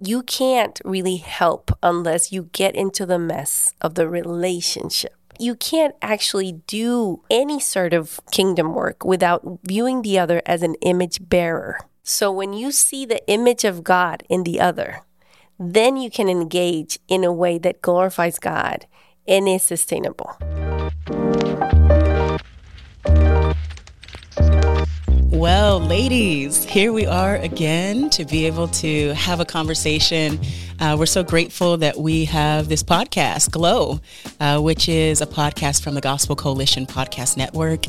you can't really help unless you get into the mess of the relationship. You can't actually do any sort of kingdom work without viewing the other as an image bearer. So when you see the image of God in the other, then you can engage in a way that glorifies God and is sustainable. Well, ladies, here we are again to be able to have a conversation. Uh, we're so grateful that we have this podcast, Glo, uh, which is a podcast from the Gospel Coalition Podcast Network.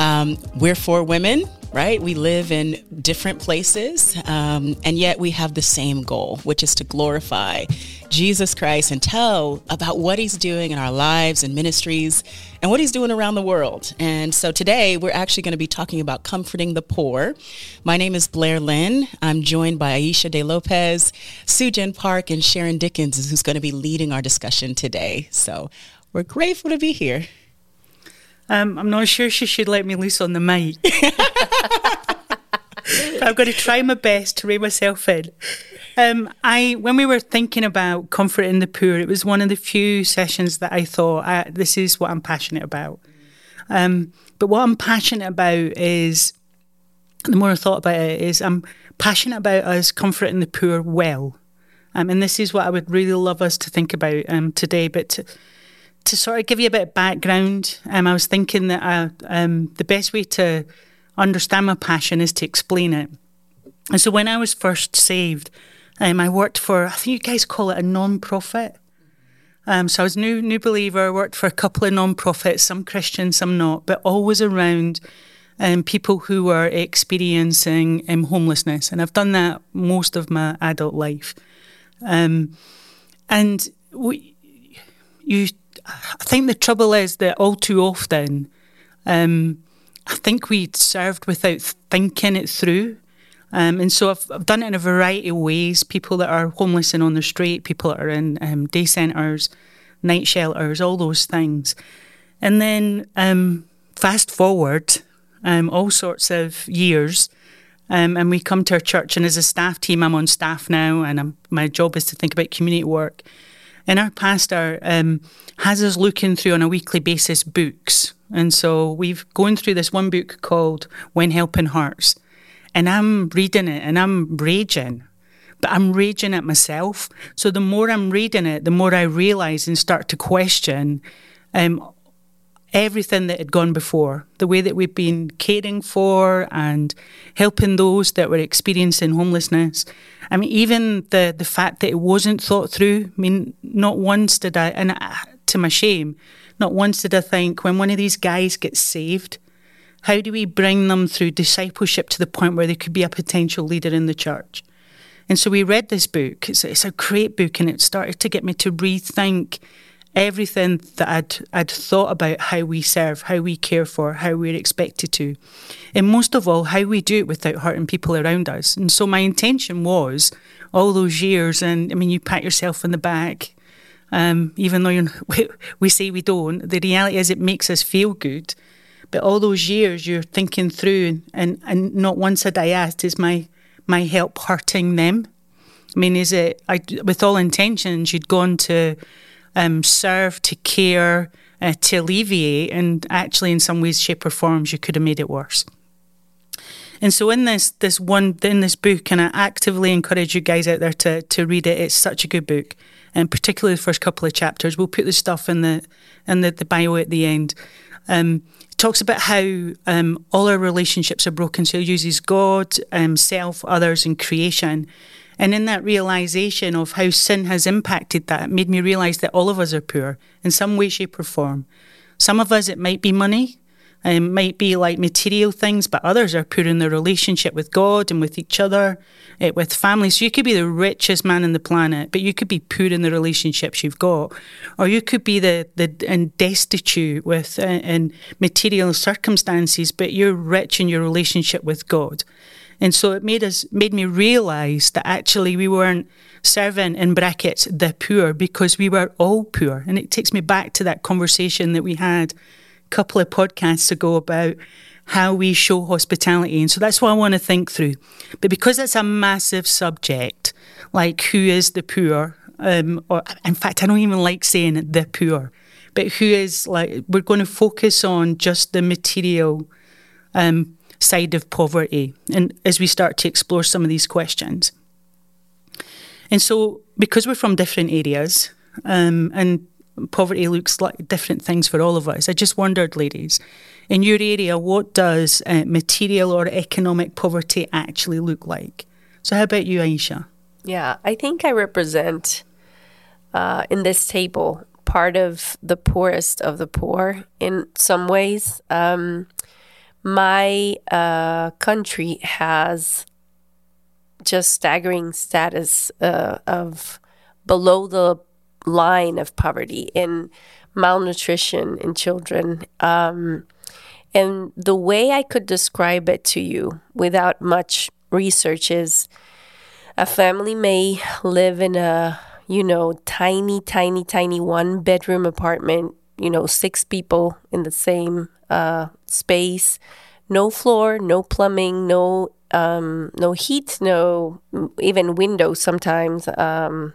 Um, we're for women right? We live in different places, um, and yet we have the same goal, which is to glorify Jesus Christ and tell about what he's doing in our lives and ministries and what he's doing around the world. And so today we're actually going to be talking about comforting the poor. My name is Blair Linne. I'm joined by Aixa de López, Soojin Park, and Sharon Dickens, who's going to be leading our discussion today. So we're grateful to be here. Um, I'm not sure she should let me loose on the mic. I'm going to try my best to rein myself in. Um, I when we were thinking about comforting the poor, it was one of the few sessions that I thought I, this is what I'm passionate about. Um, but what I'm passionate about is the more I thought about it is I'm passionate about us comforting the poor well, um, and this is what I would really love us to think about um, today. But to, to sort of give you a bit of background, um, I was thinking that uh, um, the best way to understand my passion is to explain it. And so when I was first saved, um, I worked for, I think you guys call it a non profit. Um, so I was new new believer, worked for a couple of non profits, some Christian, some not, but always around um, people who were experiencing um, homelessness. And I've done that most of my adult life. Um, and we, you I think the trouble is that all too often, um, I think we served without thinking it through. Um, and so I've, I've, done it in a variety of ways. People that are homeless and on the street, people that are in um, day centres, night shelters, all those things. And then um, fast forward um, all sorts of years, um, and we come to our church. And as a staff team, I'm on staff now, and I'm, my job is to think about community work. And our pastor um, has us looking through on a weekly basis books. And so we've gone through this one book called When Helping Hurts. And I'm reading it and I'm raging, but I'm raging at myself. So the more I'm reading it, the more I realise and start to question um, everything that had gone before, the way that we've been caring for and helping those that were experiencing homelessness. I mean, even the the fact that it wasn't thought through. I mean, not once did I, and I, to my shame, not once did I think when one of these guys gets saved, how do we bring them through discipleship to the point where they could be a potential leader in the church? And so we read this book. It's, it's a great book, and it started to get me to rethink everything that I'd I'd thought about how we serve, how we care for, how we're expected to, and most of all, how we do it without hurting people around us. And so my intention was all those years, and I mean, you pat yourself in the back, um, even though we, we say we don't. The reality is, it makes us feel good. But all those years, you're thinking through, and, and not once had I asked, is my my help hurting them? I mean, is it? I, with all intentions, you'd gone to um, serve, to care, uh, to alleviate, and actually, in some ways, shape, or forms, you could have made it worse. And so, in this this one in this book, and I actively encourage you guys out there to to read it. It's such a good book, and particularly the first couple of chapters. We'll put the stuff in the in the, the bio at the end. Um, talks about how um, all our relationships are broken. So it uses God, um, self, others, and creation and in that realization of how sin has impacted that, it made me realize that all of us are poor in some way, shape, or form. Some of us, it might be money, it might be like material things, but others are poor in their relationship with God and with each other, eh, with family. So you could be the richest man on the planet, but you could be poor in the relationships you've got, or you could be the the and destitute with uh, in material circumstances, but you're rich in your relationship with God. And so it made us made me realise that actually we weren't serving in brackets the poor because we were all poor. And it takes me back to that conversation that we had a couple of podcasts ago about how we show hospitality. And so that's what I want to think through. But because it's a massive subject, like who is the poor, um, or in fact, I don't even like saying the poor, but who is like, we're going to focus on just the material um, side of poverty. And as we start to explore some of these questions. And so, because we're from different areas, um, and poverty looks like different things for all of us, I just wondered, ladies, in your area, what does uh, material or economic poverty actually look like? So, how about you, Aixa? Yeah, I think I represent uh, in this table part of the poorest of the poor in some ways. Um, my uh, country has just staggering status uh, of below the line of poverty in malnutrition in children. Um, and the way I could describe it to you without much research is a family may live in a, you know, tiny, tiny, tiny one bedroom apartment, you know, six people in the same uh, space, no floor, no plumbing, no um, no heat, no even windows sometimes. Um,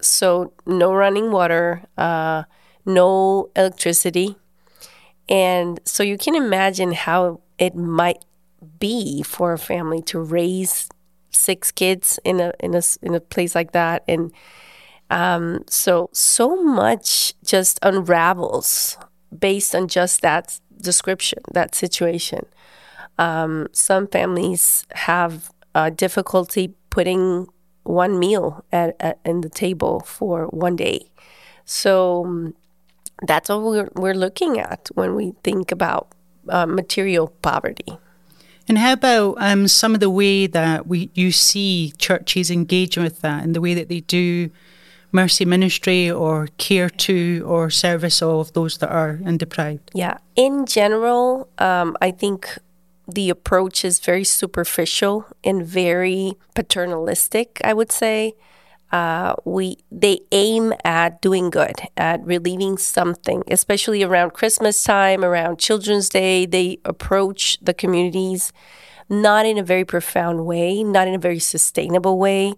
so no running water, uh, no electricity, and so you can imagine how it might be for a family to raise six kids in a in a in a place like that, and um, so so much just unravels based on just that description, that situation. Um, some families have uh, difficulty putting one meal at, at, in the table for one day. So um, that's what we're, we're looking at when we think about uh, material poverty. And how about um, some of the way that we you see churches engage with that and the way that they do mercy ministry or care to or service of those that are in deprived? Yeah, in general, um, I think the approach is very superficial and very paternalistic, I would say. Uh, we they aim at doing good, at relieving something, especially around Christmas time, around Children's Day. They approach the communities not in a very profound way, not in a very sustainable way,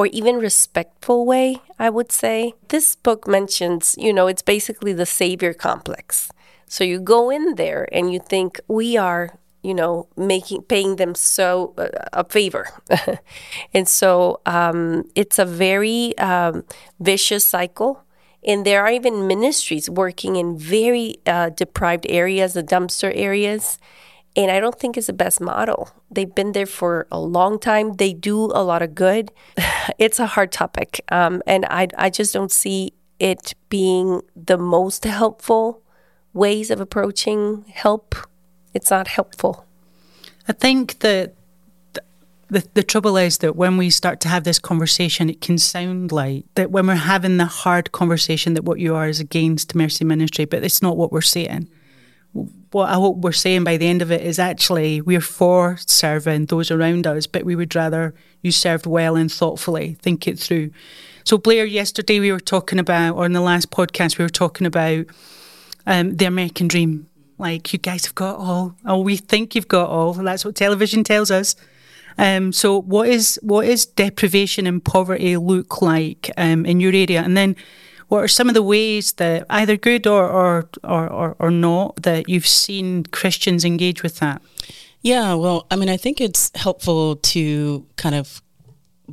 or even respectful way. I would say this book mentions, you know, it's basically the savior complex. So you go in there and you think we are you know, making paying them so uh, a favor, and so um, it's a very um, vicious cycle. And there are even ministries working in very uh, deprived areas, the dumpster areas, and I don't think it's the best model. They've been there for a long time. They do a lot of good. it's a hard topic, um, and I I just don't see it being the most helpful ways of approaching help it's not helpful. I think that the, the trouble is that when we start to have this conversation, it can sound like that when we're having the hard conversation that what you are is against mercy ministry, but it's not what we're saying. What I hope we're saying by the end of it is actually we're for serving those around us, but we would rather you served well and thoughtfully, think it through. So, Blair, yesterday we were talking about, or in the last podcast, we were talking about um, the American dream like you guys have got all, or we think you've got all. That's what television tells us. Um, so, what is what is deprivation and poverty look like um, in your area? And then, what are some of the ways that either good or or, or, or, or not that you've seen Christians engage with that? Yeah, well, I mean, I think it's helpful to kind of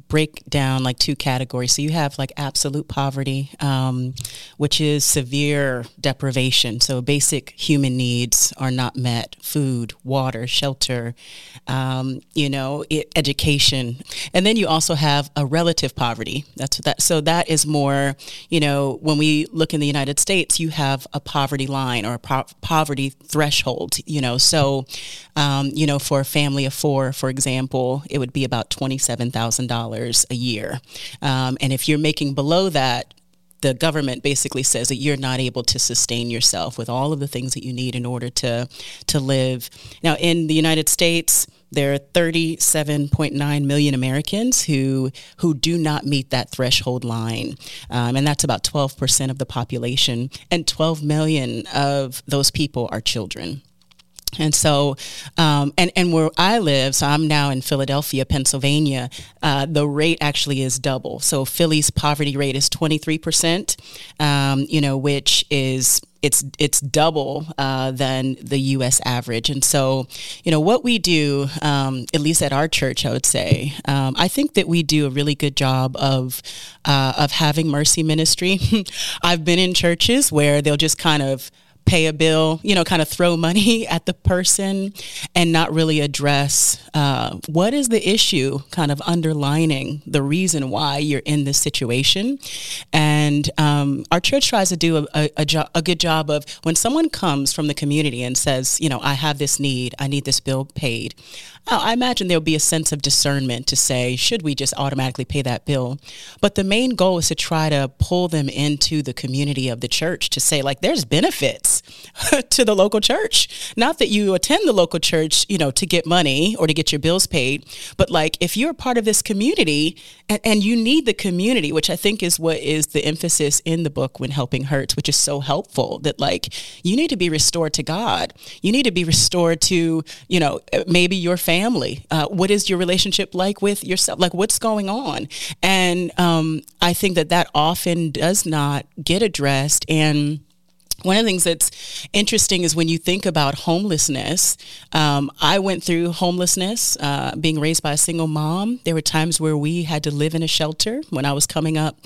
break down like two categories. So you have like absolute poverty, um, which is severe deprivation. So basic human needs are not met: food, water, shelter, um, you know, it, education. And then you also have a relative poverty. That's that. So that is more, you know, when we look in the United States, you have a poverty line or a po- poverty threshold. You know, so um, you know, for a family of four, for example, it would be about twenty-seven thousand dollars dollars a year. Um, and if you're making below that, the government basically says that you're not able to sustain yourself with all of the things that you need in order to to live. Now, in the United States, there are 37.9 million Americans who who do not meet that threshold line, um, and that's about 12 percent of the population. And 12 million of those people are children. And so, um, and and where I live, so I'm now in Philadelphia, Pennsylvania. Uh, the rate actually is double. So Philly's poverty rate is 23 percent. Um, you know, which is it's it's double uh, than the U.S. average. And so, you know, what we do, um, at least at our church, I would say, um, I think that we do a really good job of uh, of having mercy ministry. I've been in churches where they'll just kind of pay a bill, you know, kind of throw money at the person and not really address uh, what is the issue kind of underlining the reason why you're in this situation. And um, our church tries to do a, a, a, jo- a good job of when someone comes from the community and says, you know, I have this need, I need this bill paid. I imagine there'll be a sense of discernment to say, should we just automatically pay that bill? But the main goal is to try to pull them into the community of the church to say, like, there's benefits to the local church. Not that you attend the local church, you know, to get money or to get your bills paid, but like if you're part of this community and, and you need the community, which I think is what is the emphasis in the book when helping hurts, which is so helpful that like you need to be restored to God. You need to be restored to, you know, maybe your family. Uh, what is your relationship like with yourself? Like what's going on? And um, I think that that often does not get addressed and one of the things that's interesting is when you think about homelessness. Um, I went through homelessness, uh, being raised by a single mom. There were times where we had to live in a shelter when I was coming up.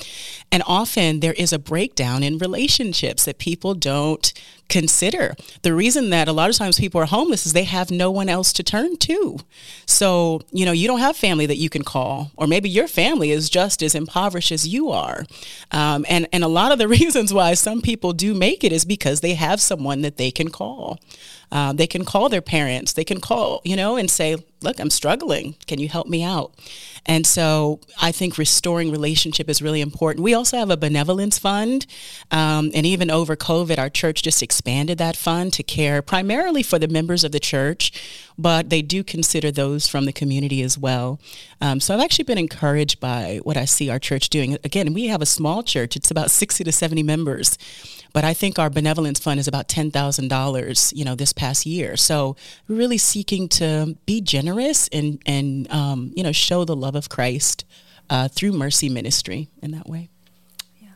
And often there is a breakdown in relationships that people don't consider. The reason that a lot of times people are homeless is they have no one else to turn to. So, you know, you don't have family that you can call, or maybe your family is just as impoverished as you are. Um, and, and a lot of the reasons why some people do make it is because they have someone that they can call. Uh, they can call their parents. They can call, you know, and say, look, I'm struggling. Can you help me out? And so I think restoring relationship is really important. We also have a benevolence fund. Um, and even over COVID, our church just expanded that fund to care primarily for the members of the church, but they do consider those from the community as well. Um, so I've actually been encouraged by what I see our church doing. Again, we have a small church, it's about 60 to 70 members. But I think our benevolence fund is about $10,000, you know, this past year. So really seeking to be generous and, and um, you know, show the love of Christ uh, through mercy ministry in that way. Yeah.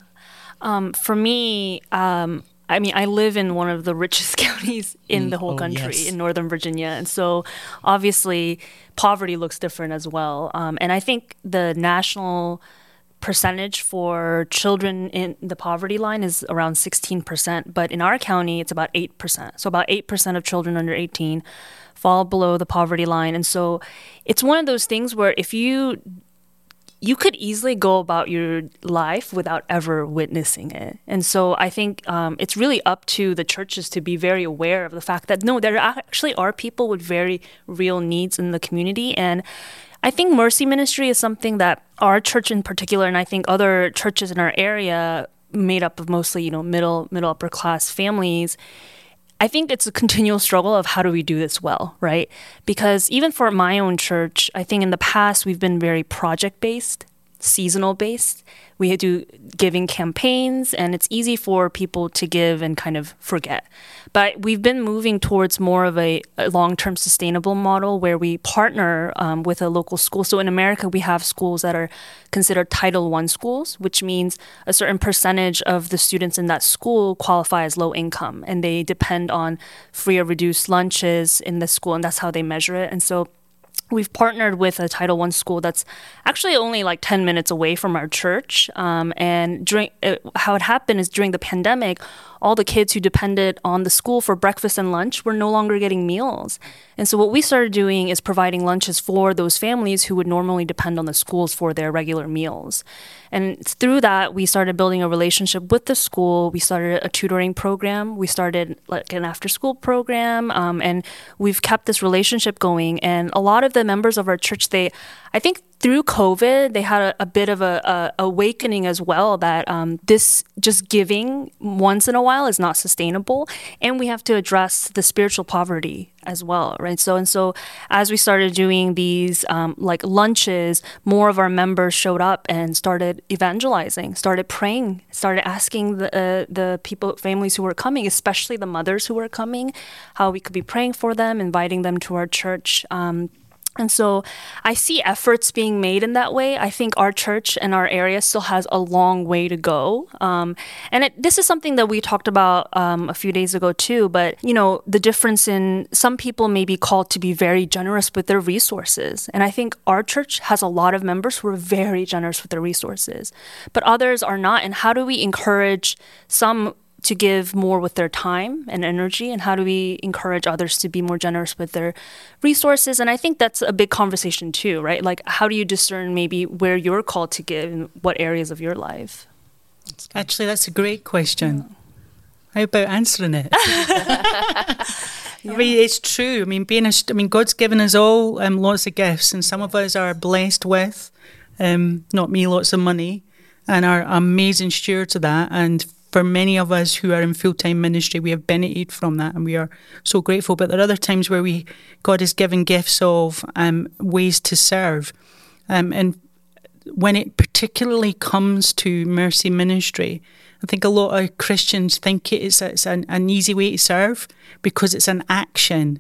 Um, for me, um, I mean, I live in one of the richest counties in mm, the whole oh, country, yes. in Northern Virginia. And so obviously, poverty looks different as well. Um, and I think the national percentage for children in the poverty line is around 16%, but in our county, it's about 8%. So, about 8% of children under 18 fall below the poverty line. And so, it's one of those things where if you you could easily go about your life without ever witnessing it. And so I think um, it's really up to the churches to be very aware of the fact that no, there actually are people with very real needs in the community. And I think mercy ministry is something that our church in particular, and I think other churches in our area, made up of mostly you know middle middle upper class families. I think it's a continual struggle of how do we do this well, right? Because even for my own church, I think in the past we've been very project based, seasonal based we do giving campaigns and it's easy for people to give and kind of forget. But we've been moving towards more of a, a long-term sustainable model where we partner um, with a local school. So in america we have schools that are considered title one schools which means a certain percentage of the students in that school qualify as low income and they depend on free or reduced lunches in the school and that's how they measure it. And so we've partnered with a Title One school that's actually only like 10 minutes away from our church. Um, and during uh, how it happened is during the pandemic, all the kids who depended on the school for breakfast and lunch were no longer getting meals. And so what we started doing is providing lunches for those families who would normally depend on the schools for their regular meals. And through that, we started building a relationship with the school. We started a tutoring program. We started like an after school program. Um, and we've kept this relationship going. And a lot of the members of our church, they, I think through COVID, they had a, a bit of a, a, awakening as well that um, this just giving once in a while is not sustainable, and we have to address the spiritual poverty as well, right? So and so, as we started doing these um, like lunches, more of our members showed up and started evangelizing, started praying, started asking the uh, the people, families who were coming, especially the mothers who were coming, how we could be praying for them, inviting them to our church. Um, and so I see efforts being made in that way. I think our church and our area still has a long way to go. Um, and it, this is something that we talked about um, a few days ago too. But, you know, the difference in some people may be called to be very generous with their resources. And I think our church has a lot of members who are very generous with their resources, but others are not. And how do we encourage some to give more with their time and energy and how do we encourage others to be more generous with their resources and i think that's a big conversation too right like how do you discern maybe where you're called to give and what areas of your life actually that's a great question yeah. how about answering it Yeah. I mean, it's true. I mean, being a, I mean, God's given us all um, lots of gifts, and some of us are blessed with, um, not me, lots of money, and are amazing stewards of that. And for many of us who are in full time ministry, we have benefited from that and we are so grateful. But there are other times where we God has given gifts of um, ways to serve. Um, and when it particularly comes to mercy ministry, I think a lot of Christians think it's, it's an, an easy way to serve because it's an action.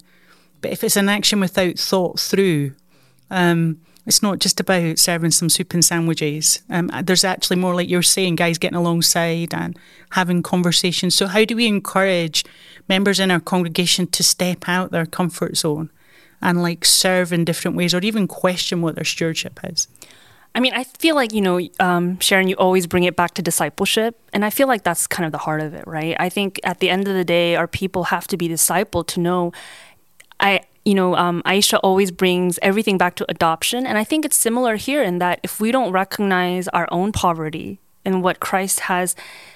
But if it's an action without thought through, um, it's not just about serving some soup and sandwiches. Um, there's actually more like you're saying, guys getting alongside and having conversations. So, how do we encourage members in our congregation to step out their comfort zone and like serve in different ways or even question what their stewardship is? I mean, I feel like, you know, um, Sharon, you always bring it back to discipleship. And I feel like that's kind of the heart of it, right? I think at the end of the day, our people have to be discipled to know I, you know, um, Aixa always brings everything back to adoption. And I think it's similar here in that if we don't recognize our own poverty and what Christ has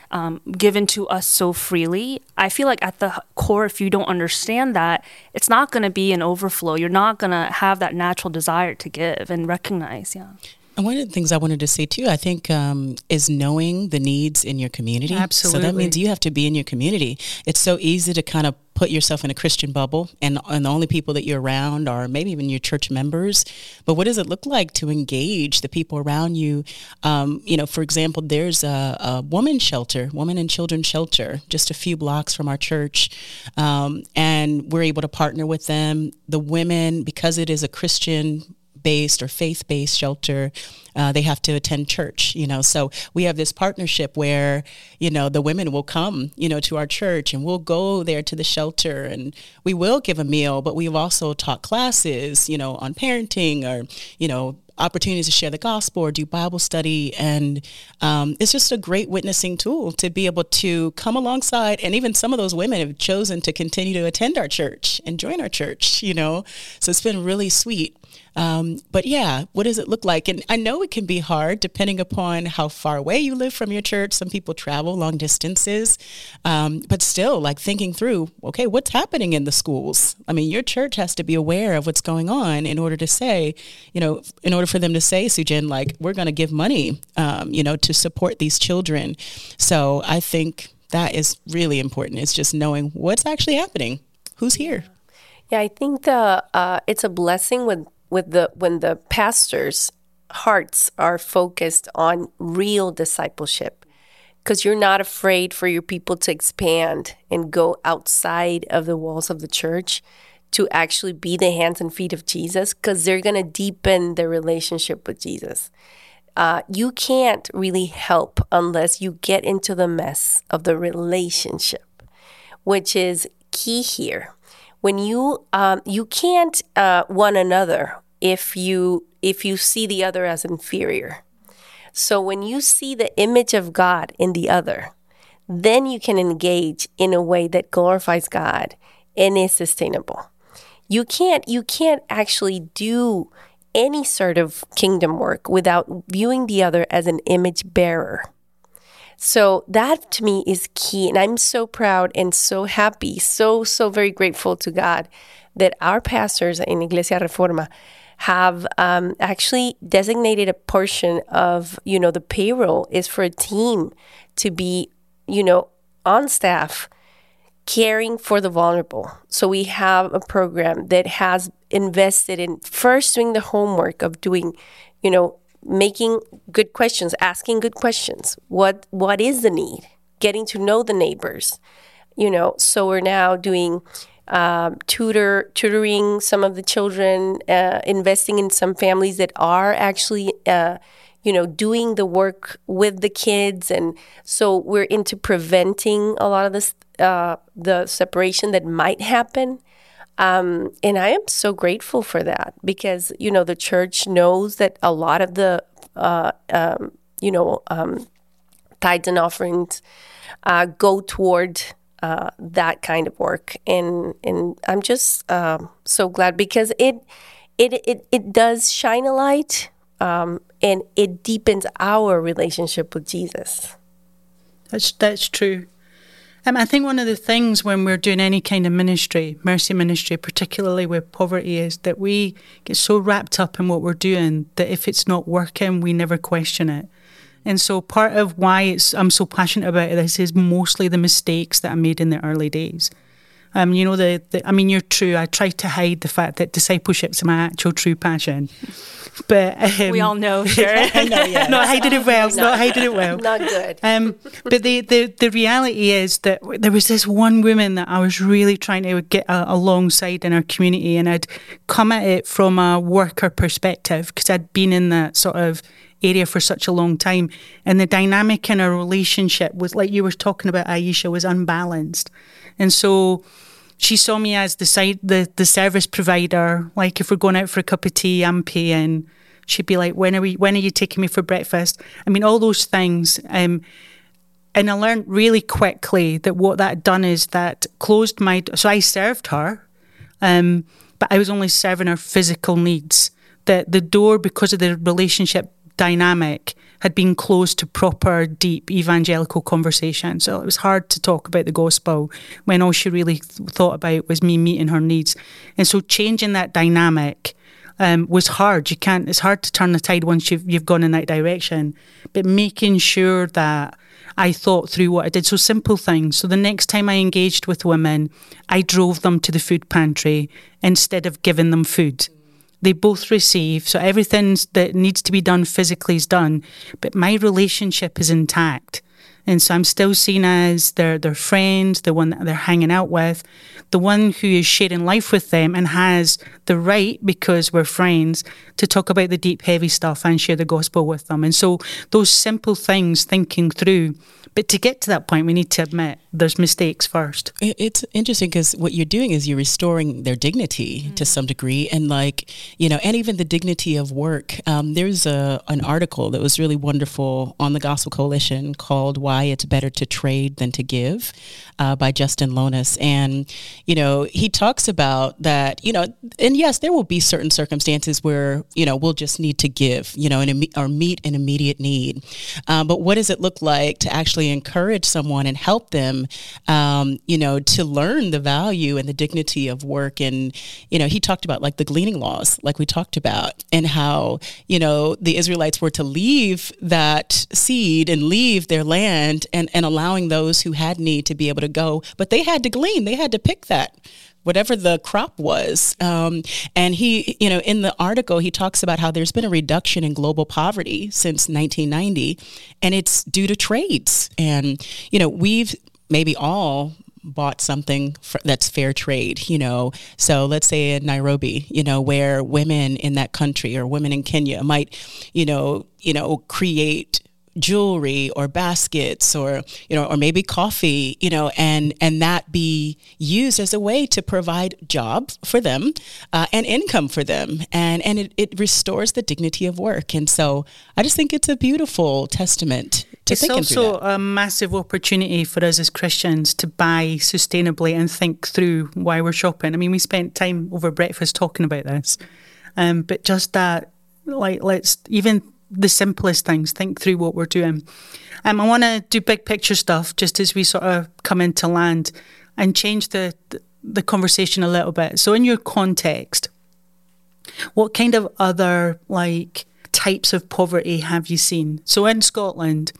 um, given to us so freely, I feel like at the core, if you don't understand that, it's not going to be an overflow. You're not going to have that natural desire to give and recognize. Yeah. And one of the things I wanted to say too, I think, um, is knowing the needs in your community. Absolutely. So that means you have to be in your community. It's so easy to kind of put yourself in a Christian bubble, and and the only people that you're around are maybe even your church members. But what does it look like to engage the people around you? Um, you know, for example, there's a, a woman shelter, woman and children shelter, just a few blocks from our church, um, and we're able to partner with them. The women, because it is a Christian based or faith based shelter, uh, they have to attend church, you know. So we have this partnership where, you know, the women will come, you know, to our church and we'll go there to the shelter and we will give a meal, but we've also taught classes, you know, on parenting or, you know, opportunities to share the gospel or do Bible study. And um, it's just a great witnessing tool to be able to come alongside. And even some of those women have chosen to continue to attend our church and join our church, you know. So it's been really sweet. Um, but yeah, what does it look like? And I know it can be hard depending upon how far away you live from your church. Some people travel long distances, um, but still, like thinking through, okay, what's happening in the schools? I mean, your church has to be aware of what's going on in order to say, you know, in order for them to say, Soojin, like, we're going to give money, um, you know, to support these children. So I think that is really important. It's just knowing what's actually happening, who's here. Yeah, I think the uh, it's a blessing when with the when the pastors' hearts are focused on real discipleship, because you're not afraid for your people to expand and go outside of the walls of the church to actually be the hands and feet of Jesus, because they're going to deepen their relationship with Jesus. Uh, you can't really help unless you get into the mess of the relationship, which is key here when you um, you can't uh, one another if you if you see the other as inferior. So when you see the image of God in the other, then you can engage in a way that glorifies God and is sustainable. You can't you can't actually do any sort of kingdom work without viewing the other as an image bearer. So that to me is key. And I'm so proud and so happy, so, so very grateful to God that our pastors in Iglesia Reforma have um, actually designated a portion of you know the payroll is for a team to be you know on staff caring for the vulnerable. So we have a program that has invested in first doing the homework of doing, you know, making good questions, asking good questions. What what is the need? Getting to know the neighbors. You know, so we're now doing um, tutor tutoring some of the children, uh, investing in some families that are actually. Uh, you know, doing the work with the kids, and so we're into preventing a lot of this, uh, the separation that might happen. Um, and I am so grateful for that because, you know, the church knows that a lot of the, uh, um, you know, um, tithes and offerings uh, go toward uh, that kind of work. And, and I'm just um, so glad because it, it, it, it does shine a light um, and it deepens our relationship with Jesus. That's, that's true. Um, I think one of the things when we're doing any kind of ministry, mercy ministry, particularly with poverty, is that we get so wrapped up in what we're doing that if it's not working, we never question it. And so part of why it's I'm so passionate about this is mostly the mistakes that I made in the early days. Um, you know, the, the I mean, you're true. I try to hide the fact that discipleship's my actual true passion. But um, we all know, sure. know, yeah. not hiding it well. not hiding it well. Not good. Um, but the, the the reality is that there was this one woman that I was really trying to get alongside in our community, and I'd come at it from a worker perspective because I'd been in that sort of area for such a long time, and the dynamic in our relationship was like you were talking about, Aixa, was unbalanced, and so she saw me as the side the, the service provider. Like if we're going out for a cup of tea, I'm paying. She'd be like, "When are we? When are you taking me for breakfast?" I mean, all those things. Um, and I learned really quickly that what that done is that closed my. So I served her, um, but I was only serving her physical needs. That the door, because of the relationship dynamic, had been closed to proper, deep evangelical conversation. So it was hard to talk about the gospel when all she really th- thought about was me meeting her needs. And so changing that dynamic um, was hard. You can't. It's hard to turn the tide once you've you've gone in that direction. But making sure that I thought through what I did. So simple things. So the next time I engaged with women, I drove them to the food pantry instead of giving them food they both receive. So everything that needs to be done physically is done, but my relationship is intact. And so I'm still seen as their their friend, the one that they're hanging out with, the one who is sharing life with them and has the right, because we're friends, to talk about the deep, heavy stuff and share the gospel with them. And so those simple things, thinking through but to get to that point, we need to admit there's mistakes first. It's interesting because what you're doing is you're restoring their dignity mm-hmm. to some degree, and like you know, and even the dignity of work. Um, there's a an article that was really wonderful on the Gospel Coalition called "Why It's Better to Trade Than to Give" uh, by Justin Lonas, and you know, he talks about that. You know, and yes, there will be certain circumstances where you know we'll just need to give, you know, and or meet an immediate need. Um, but what does it look like to actually actually encourage someone and help them, um, you know, to learn the value and the dignity of work. And, you know, he talked about like the gleaning laws, like we talked about, and how, you know, the Israelites were to leave that seed and leave their land and, and allowing those who had need to be able to go. But they had to glean, they had to pick that whatever the crop was. Um, and he, you know, in the article, he talks about how there's been a reduction in global poverty since 1990, and it's due to trades. And, you know, we've maybe all bought something that's fair trade, you know. So let's say in Nairobi, you know, where women in that country or women in Kenya might, you know, you know, create jewelry or baskets or you know or maybe coffee you know and and that be used as a way to provide job for them uh, and income for them. And and it, it restores the dignity of work. And so i just think it's a beautiful testament to think about it. it's also a massive opportunity for us as christians to buy sustainably and think through why we're shopping. I mean we spent time over breakfast talking about this. Um, but just that like let's even the simplest things, think through what we're doing. Um, I want to do big picture stuff just as we sort of come into land and change the, the conversation a little bit. So, in your context, What kind of other like types of poverty have you seen? So in Scotland,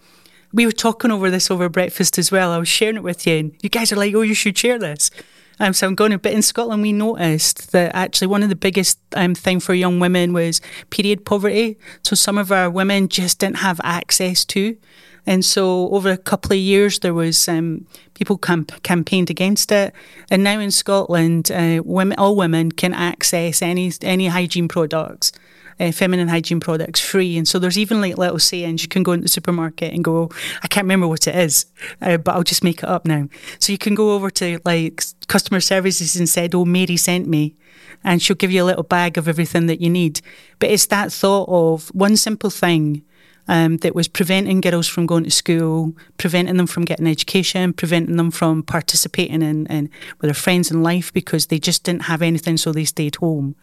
we were talking over this over breakfast as well. I was sharing it with you, and you guys are like, "Oh, you should share this." Um, so I'm going to. But in Scotland, we noticed that actually one of the biggest um, thing for young women was period poverty. So some of our women just didn't have access to. And so over a couple of years, there was um, people camp- campaigned against it, and now in Scotland, uh, women, all women can access any any hygiene products uh, feminine hygiene products free. And so there's even like little sayings you can go into the supermarket and go, I can't remember what it is, uh, but I'll just make it up now. So you can go over to like customer services and said, Oh, Mary sent me. And she'll give you a little bag of everything that you need. But it's that thought of one simple thing um, that was preventing girls from going to school, preventing them from getting education, preventing them from participating in, in with their friends in life because they just didn't have anything, so they stayed home,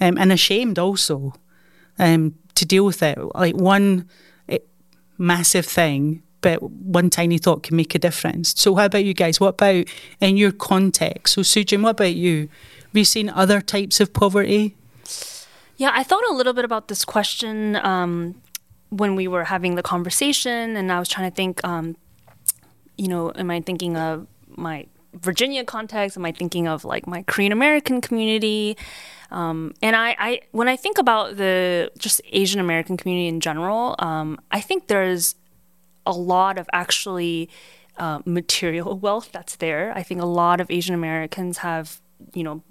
um, and ashamed also um, to deal with it. Like one it, massive thing, but one tiny thought can make a difference. So, how about you guys? What about in your context? So, Soojin, what about you? Have you seen other types of poverty? Yeah, I thought a little bit about this question um, when we were having the conversation, and I was trying to think, um, you know, am I thinking of my Virginia context? Am I thinking of like my Korean American community? Um, and I, I, when I think about the just Asian American community in general, um, I think there's a lot of actually uh, material wealth that's there. I think a lot of Asian Americans have, you know,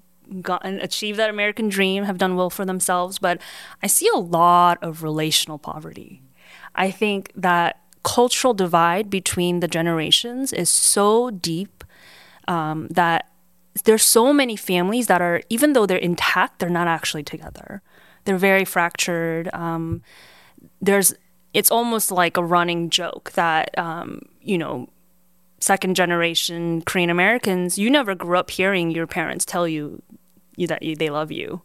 gotten achieved that American dream, have done well for themselves. But I see a lot of relational poverty. I think that cultural divide between the generations is so deep um, that there's so many families that are even though they're intact they're not actually together. They're very fractured. Um, there's it's almost like a running joke that um, you know second generation korean americans you never grew up hearing your parents tell you, you that you, they love you.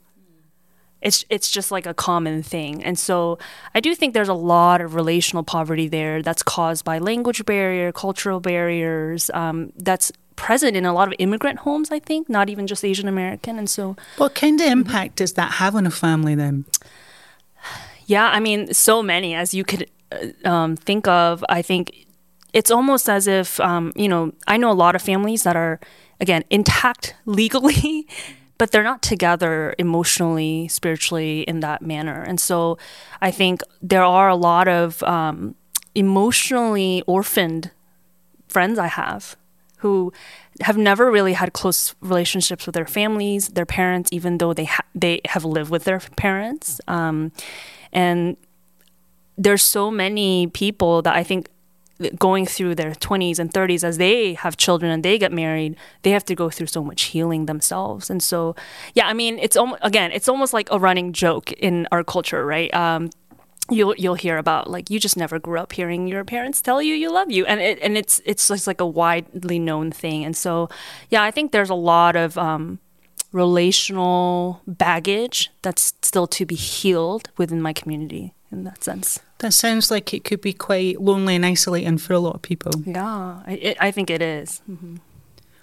It's it's just like a common thing. And so i do think there's a lot of relational poverty there that's caused by language barrier cultural barriers um, that's present in a lot of immigrant homes, I think, not even just Asian American. And so. What kind of impact does that have on a family then? Yeah, I mean, so many as you could uh, um, think of. I think it's almost as if, um, you know, I know a lot of families that are, again, intact legally. but they're not together emotionally, spiritually in that manner. And so I think there are a lot of um, emotionally orphaned friends I have who have never really had close relationships with their families, their parents, even though they ha- they have lived with their parents. Um, and there's so many people that I think going through their 20s and 30s as they have children and they get married they have to go through so much healing themselves and so yeah i mean it's almost again it's almost like a running joke in our culture right um, you'll you'll hear about like you just never grew up hearing your parents tell you you love you and it and it's it's just like a widely known thing and so yeah i think there's a lot of um, relational baggage that's still to be healed within my community in that sense that sounds like it could be quite lonely and isolating for a lot of people yeah i, it, I think it is. Mm-hmm.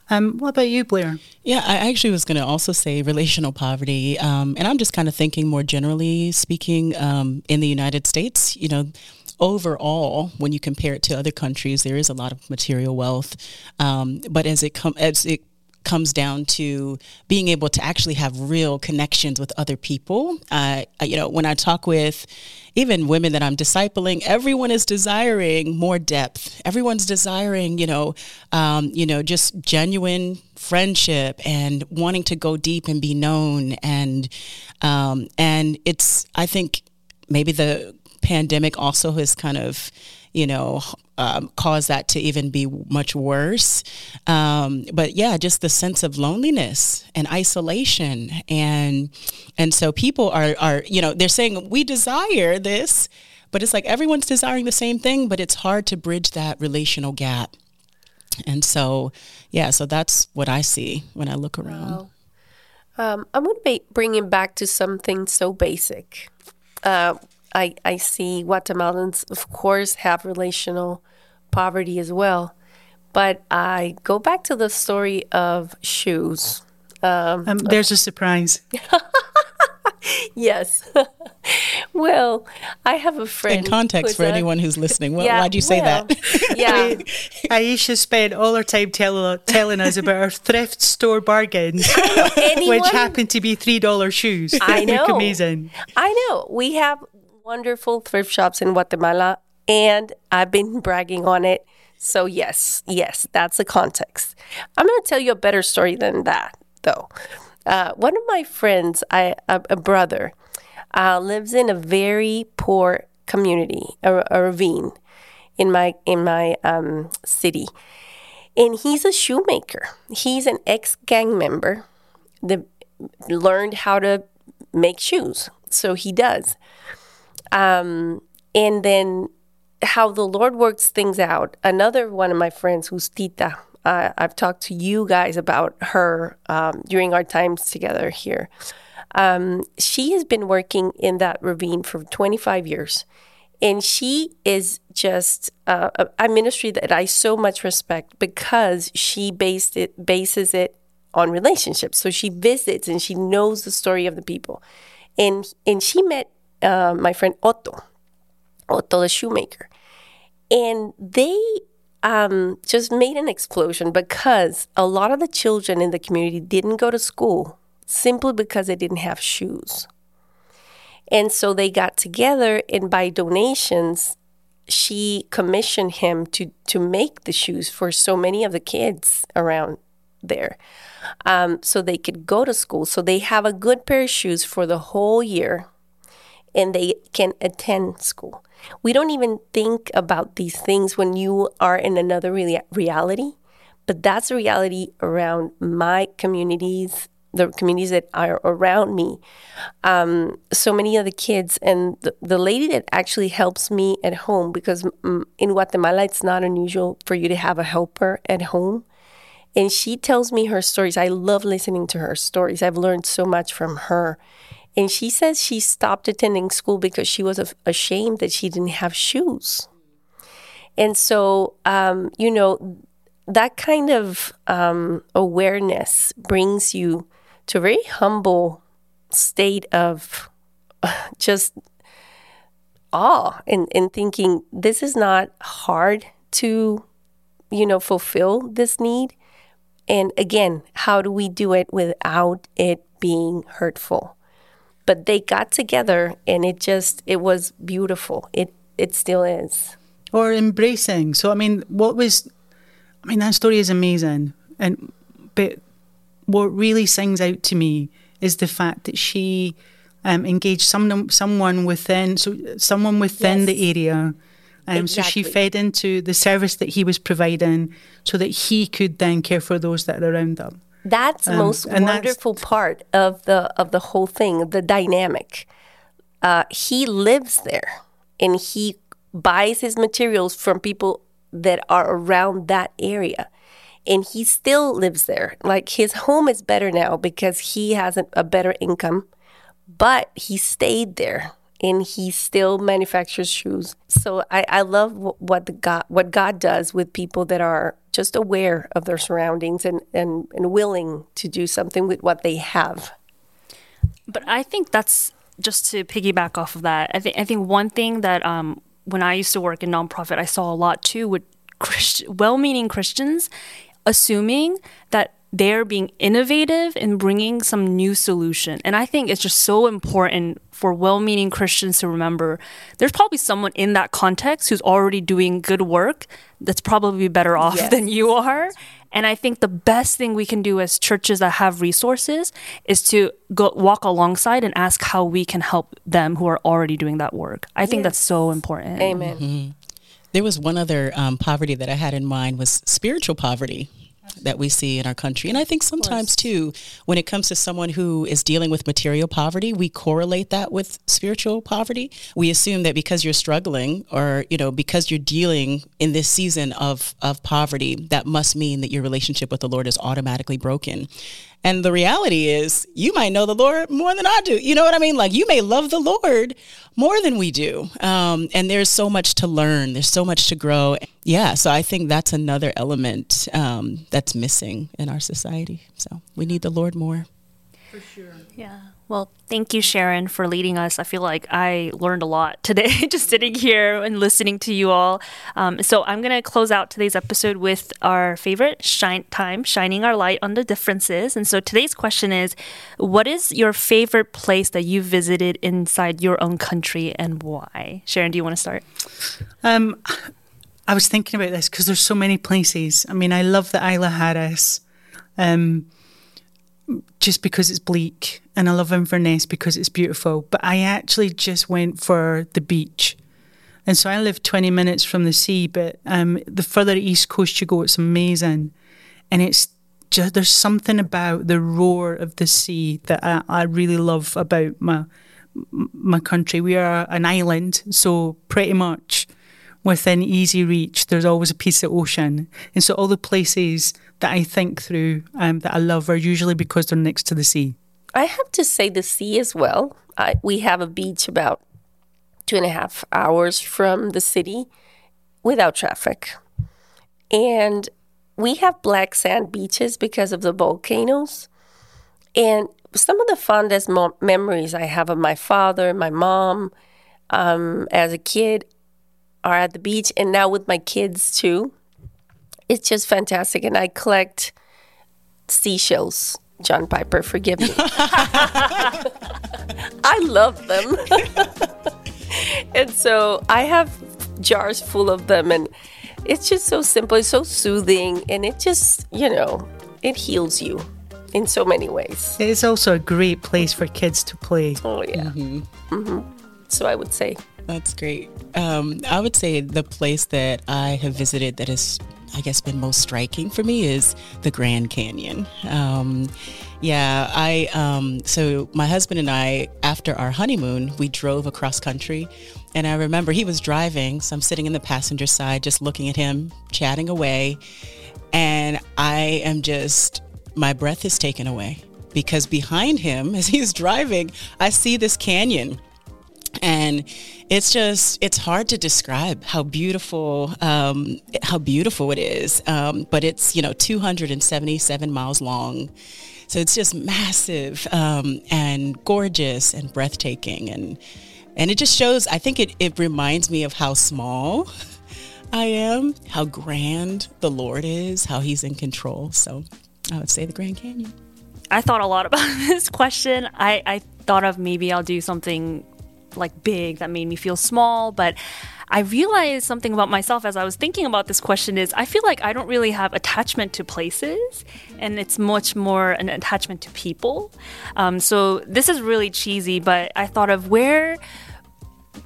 Um, what about you, Blair? Yeah, I actually was going to also say relational poverty. Um, and I'm just kind of thinking more generally speaking um, in the United States, you know, overall, when you compare it to other countries, there is a lot of material wealth. Um, but as it, com- as it comes down to being able to actually have real connections with other people. Uh, you know, when I talk with even women that I'm discipling, everyone is desiring more depth. Everyone's desiring, you know, um, you know, just genuine friendship and wanting to go deep and be known. And um, and it's, I think, maybe the pandemic also has kind of you know, um, cause that to even be much worse. Um, but yeah, just the sense of loneliness and isolation, and and so people are are you know they're saying we desire this, but it's like everyone's desiring the same thing, but it's hard to bridge that relational gap. And so, yeah, so that's what I see when I look around. Wow. Um, I'm going to bring it back to something so basic. Uh, I, I see Guatemalans, of course, have relational poverty as well. But I go back to the story of shoes. Um, um, there's a surprise. yes. well, I have a friend. In context for a, anyone who's listening, well, yeah, why'd you say well, that? yeah. Aixa spent all her time tell, telling us about her thrift store bargains, anyone, which happened to be $3 shoes. I know. amazing. I know. We have wonderful thrift shops in Guatemala, and I've been bragging on it. So, yes, yes, that's the context. I'm going to tell you a better story than that, though. Uh, one of my friends, I, a, a brother, uh, lives in a very poor community, a, a ravine in my in my um, city, and he's a shoemaker. He's an ex gang member that learned how to make shoes, so he does. Um, and then how the Lord works things out. Another one of my friends, who's Tita, uh, I've talked to you guys about her um, during our times together here. Um, she has been working in that ravine for 25 years. And she is just uh, a, ministry that I so much respect because she based it bases it on relationships. So she visits and she knows the story of the people. And and she met uh, my friend Otto, Otto the shoemaker, and they um, just made an explosion because a lot of the children in the community didn't go to school simply because they didn't have shoes. And so they got together, and by donations, she commissioned him to, to make the shoes for so many of the kids around there um, so they could go to school. So they have a good pair of shoes for the whole year and they can attend school. We don't even think about these things when you are in another rea- reality, but that's a reality around my communities, the communities that are around me. Um, so many of the kids, and the, the lady that actually helps me at home, because in Guatemala, it's not unusual for you to have a helper at home. And she tells me her stories. I love listening to her stories. I've learned so much from her. And she says she stopped attending school because she was ashamed that she didn't have shoes. And so, um, you know, that kind of um, awareness brings you to a very humble state of just awe and, and thinking this is not hard to, you know, fulfill this need. And again, how do we do it without it being hurtful? But they got together and it just it was beautiful. It it still is. Or embracing. So i mean what was i mean that story is amazing. And but what really sings out to me is the fact that she um, engaged some, someone within so someone within yes. the area. Um, exactly. so she fed into the service that he was providing so that he could then care for those that are around them that's the um, most wonderful part of the of the whole thing, the dynamic. Uh, he lives there, and he buys his materials from people that are around that area, and he still lives there. Like his home is better now because he has a, a better income, but he stayed there and he still manufactures shoes. So I, I love what the God what God does with people that are just aware of their surroundings and, and, and willing to do something with what they have. But I think that's just to piggyback off of that. I think I think one thing that um, when I used to work in nonprofit, I saw a lot too with Christ- well-meaning Christians assuming that they're being innovative and bringing some new solution. And I think it's just so important for well meaning Christians to remember there's probably someone in that context who's already doing good work that's probably better off yes. than you are. And I think the best thing we can do as churches that have resources is to go walk alongside and ask how we can help them who are already doing that work. I think yes. that's so important. Amen. Mm-hmm. There was one other um, poverty that I had in mind was spiritual poverty that we see in our country. And I think sometimes too, when it comes to someone who is dealing with material poverty, we correlate that with spiritual poverty. We assume that because you're struggling or, you know, because you're dealing in this season of, of poverty, that must mean that your relationship with the Lord is automatically broken. And the reality is, you might know the Lord more than I do. You know what I mean? Like, you may love the Lord more than we do. Um, and there's so much to learn, there's so much to grow. Yeah, so I think that's another element um, that's missing in our society. So we need the Lord more. For sure. Yeah. Well, thank you, Sharon, for leading us. I feel like I learned a lot today just sitting here and listening to you all. Um, so I'm going to close out today's episode with our favorite shine time, shining our light on the differences. And so today's question is What is your favorite place that you visited inside your own country and why? Sharon, do you want to start? Um, I was thinking about this because there's so many places. I mean, I love the Isle of Harris. Um, just because it's bleak, and I love Inverness because it's beautiful. But I actually just went for the beach. And so I live 20 minutes from the sea, but um, the further east coast you go, it's amazing. And it's just, there's something about the roar of the sea that I, I really love about my, my country. We are an island, so pretty much within easy reach, there's always a piece of ocean. And so all the places that I think through um, that I love are usually because they're next to the sea. I have to say the sea as well. I, we have a beach about two and a half hours from the city without traffic. And we have black sand beaches because of the volcanoes. And some of the fondest mo- memories I have of my father, my mom, um, as a kid are at the beach, and now with my kids too it's just fantastic. And I collect seashells. John Piper, forgive me. I love them. and so I have jars full of them and it's just so simple, it's so soothing and it just, you know, it heals you in so many ways. It's also a great place for kids to play. Oh yeah. Mm-hmm. Mm-hmm. So I would say that's great. Um, I would say the place that I have visited that is I guess been most striking for me is the Grand Canyon. Um, yeah, I um, so my husband and I after our honeymoon we drove across country, and I remember he was driving, so I'm sitting in the passenger side just looking at him chatting away, and I am just my breath is taken away because behind him as he's driving I see this canyon and it's just it's hard to describe how beautiful um, how beautiful it is. Um, but it's you know 277 miles long. So it's just massive um, and gorgeous and breathtaking. And and it just shows i think it, it reminds me of how small i am how grand the lord is how he's in control. So i would say the grand canyon. I thought a lot about this question. I, I thought of maybe i'll do something like big that made me feel small, but I realized something about myself as I was thinking about this question is I feel like I don't really have attachment to places and it's much more an attachment to people. Um, so this is really cheesy, but I thought of where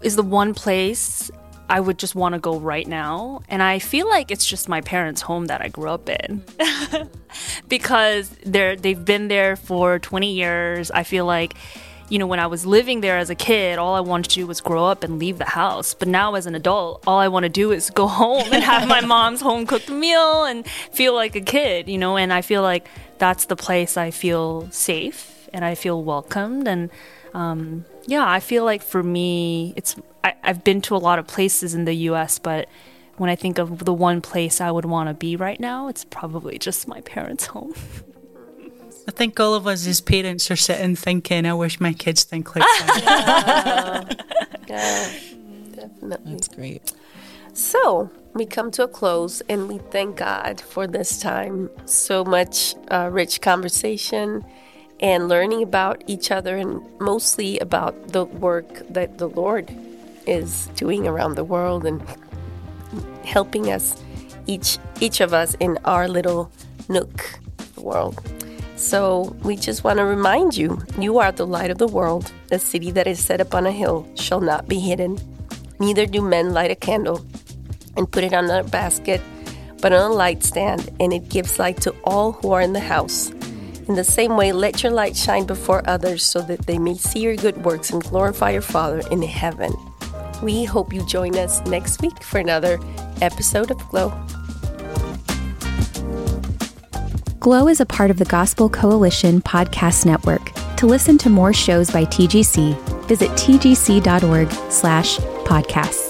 is the one place I would just want to go right now. And I feel like it's just my parents' home that I grew up in. because they're they've been there for 20 years. I feel like you know, when I was living there as a kid, all I wanted to do was grow up and leave the house. But now as an adult, all I want to do is go home and have my mom's home cooked meal and feel like a kid, you know, and I feel like that's the place I feel safe and I feel welcomed. And um, yeah, I feel like for me, it's, I, I've been to a lot of places in the US, but when I think of the one place I would want to be right now, it's probably just my parents' home. I think all of us as parents are sitting thinking, I wish my kids think like that. yeah, definitely. That's great. So we come to a close and we thank God for this time. So much uh, rich conversation and learning about each other and mostly about the work that the Lord is doing around the world and helping us each each of us in our little nook of the world. So we just want to remind you you are the light of the world. A city that is set upon a hill shall not be hidden. Neither do men light a candle and put it on a basket, but on a light stand, and it gives light to all who are in the house. In the same way, let your light shine before others so that they may see your good works and glorify your Father in heaven. We hope you join us next week for another episode of Glo. Glo is a part of the Gospel Coalition Podcast Network. To listen to more shows by TGC, visit tgc.org slash podcasts.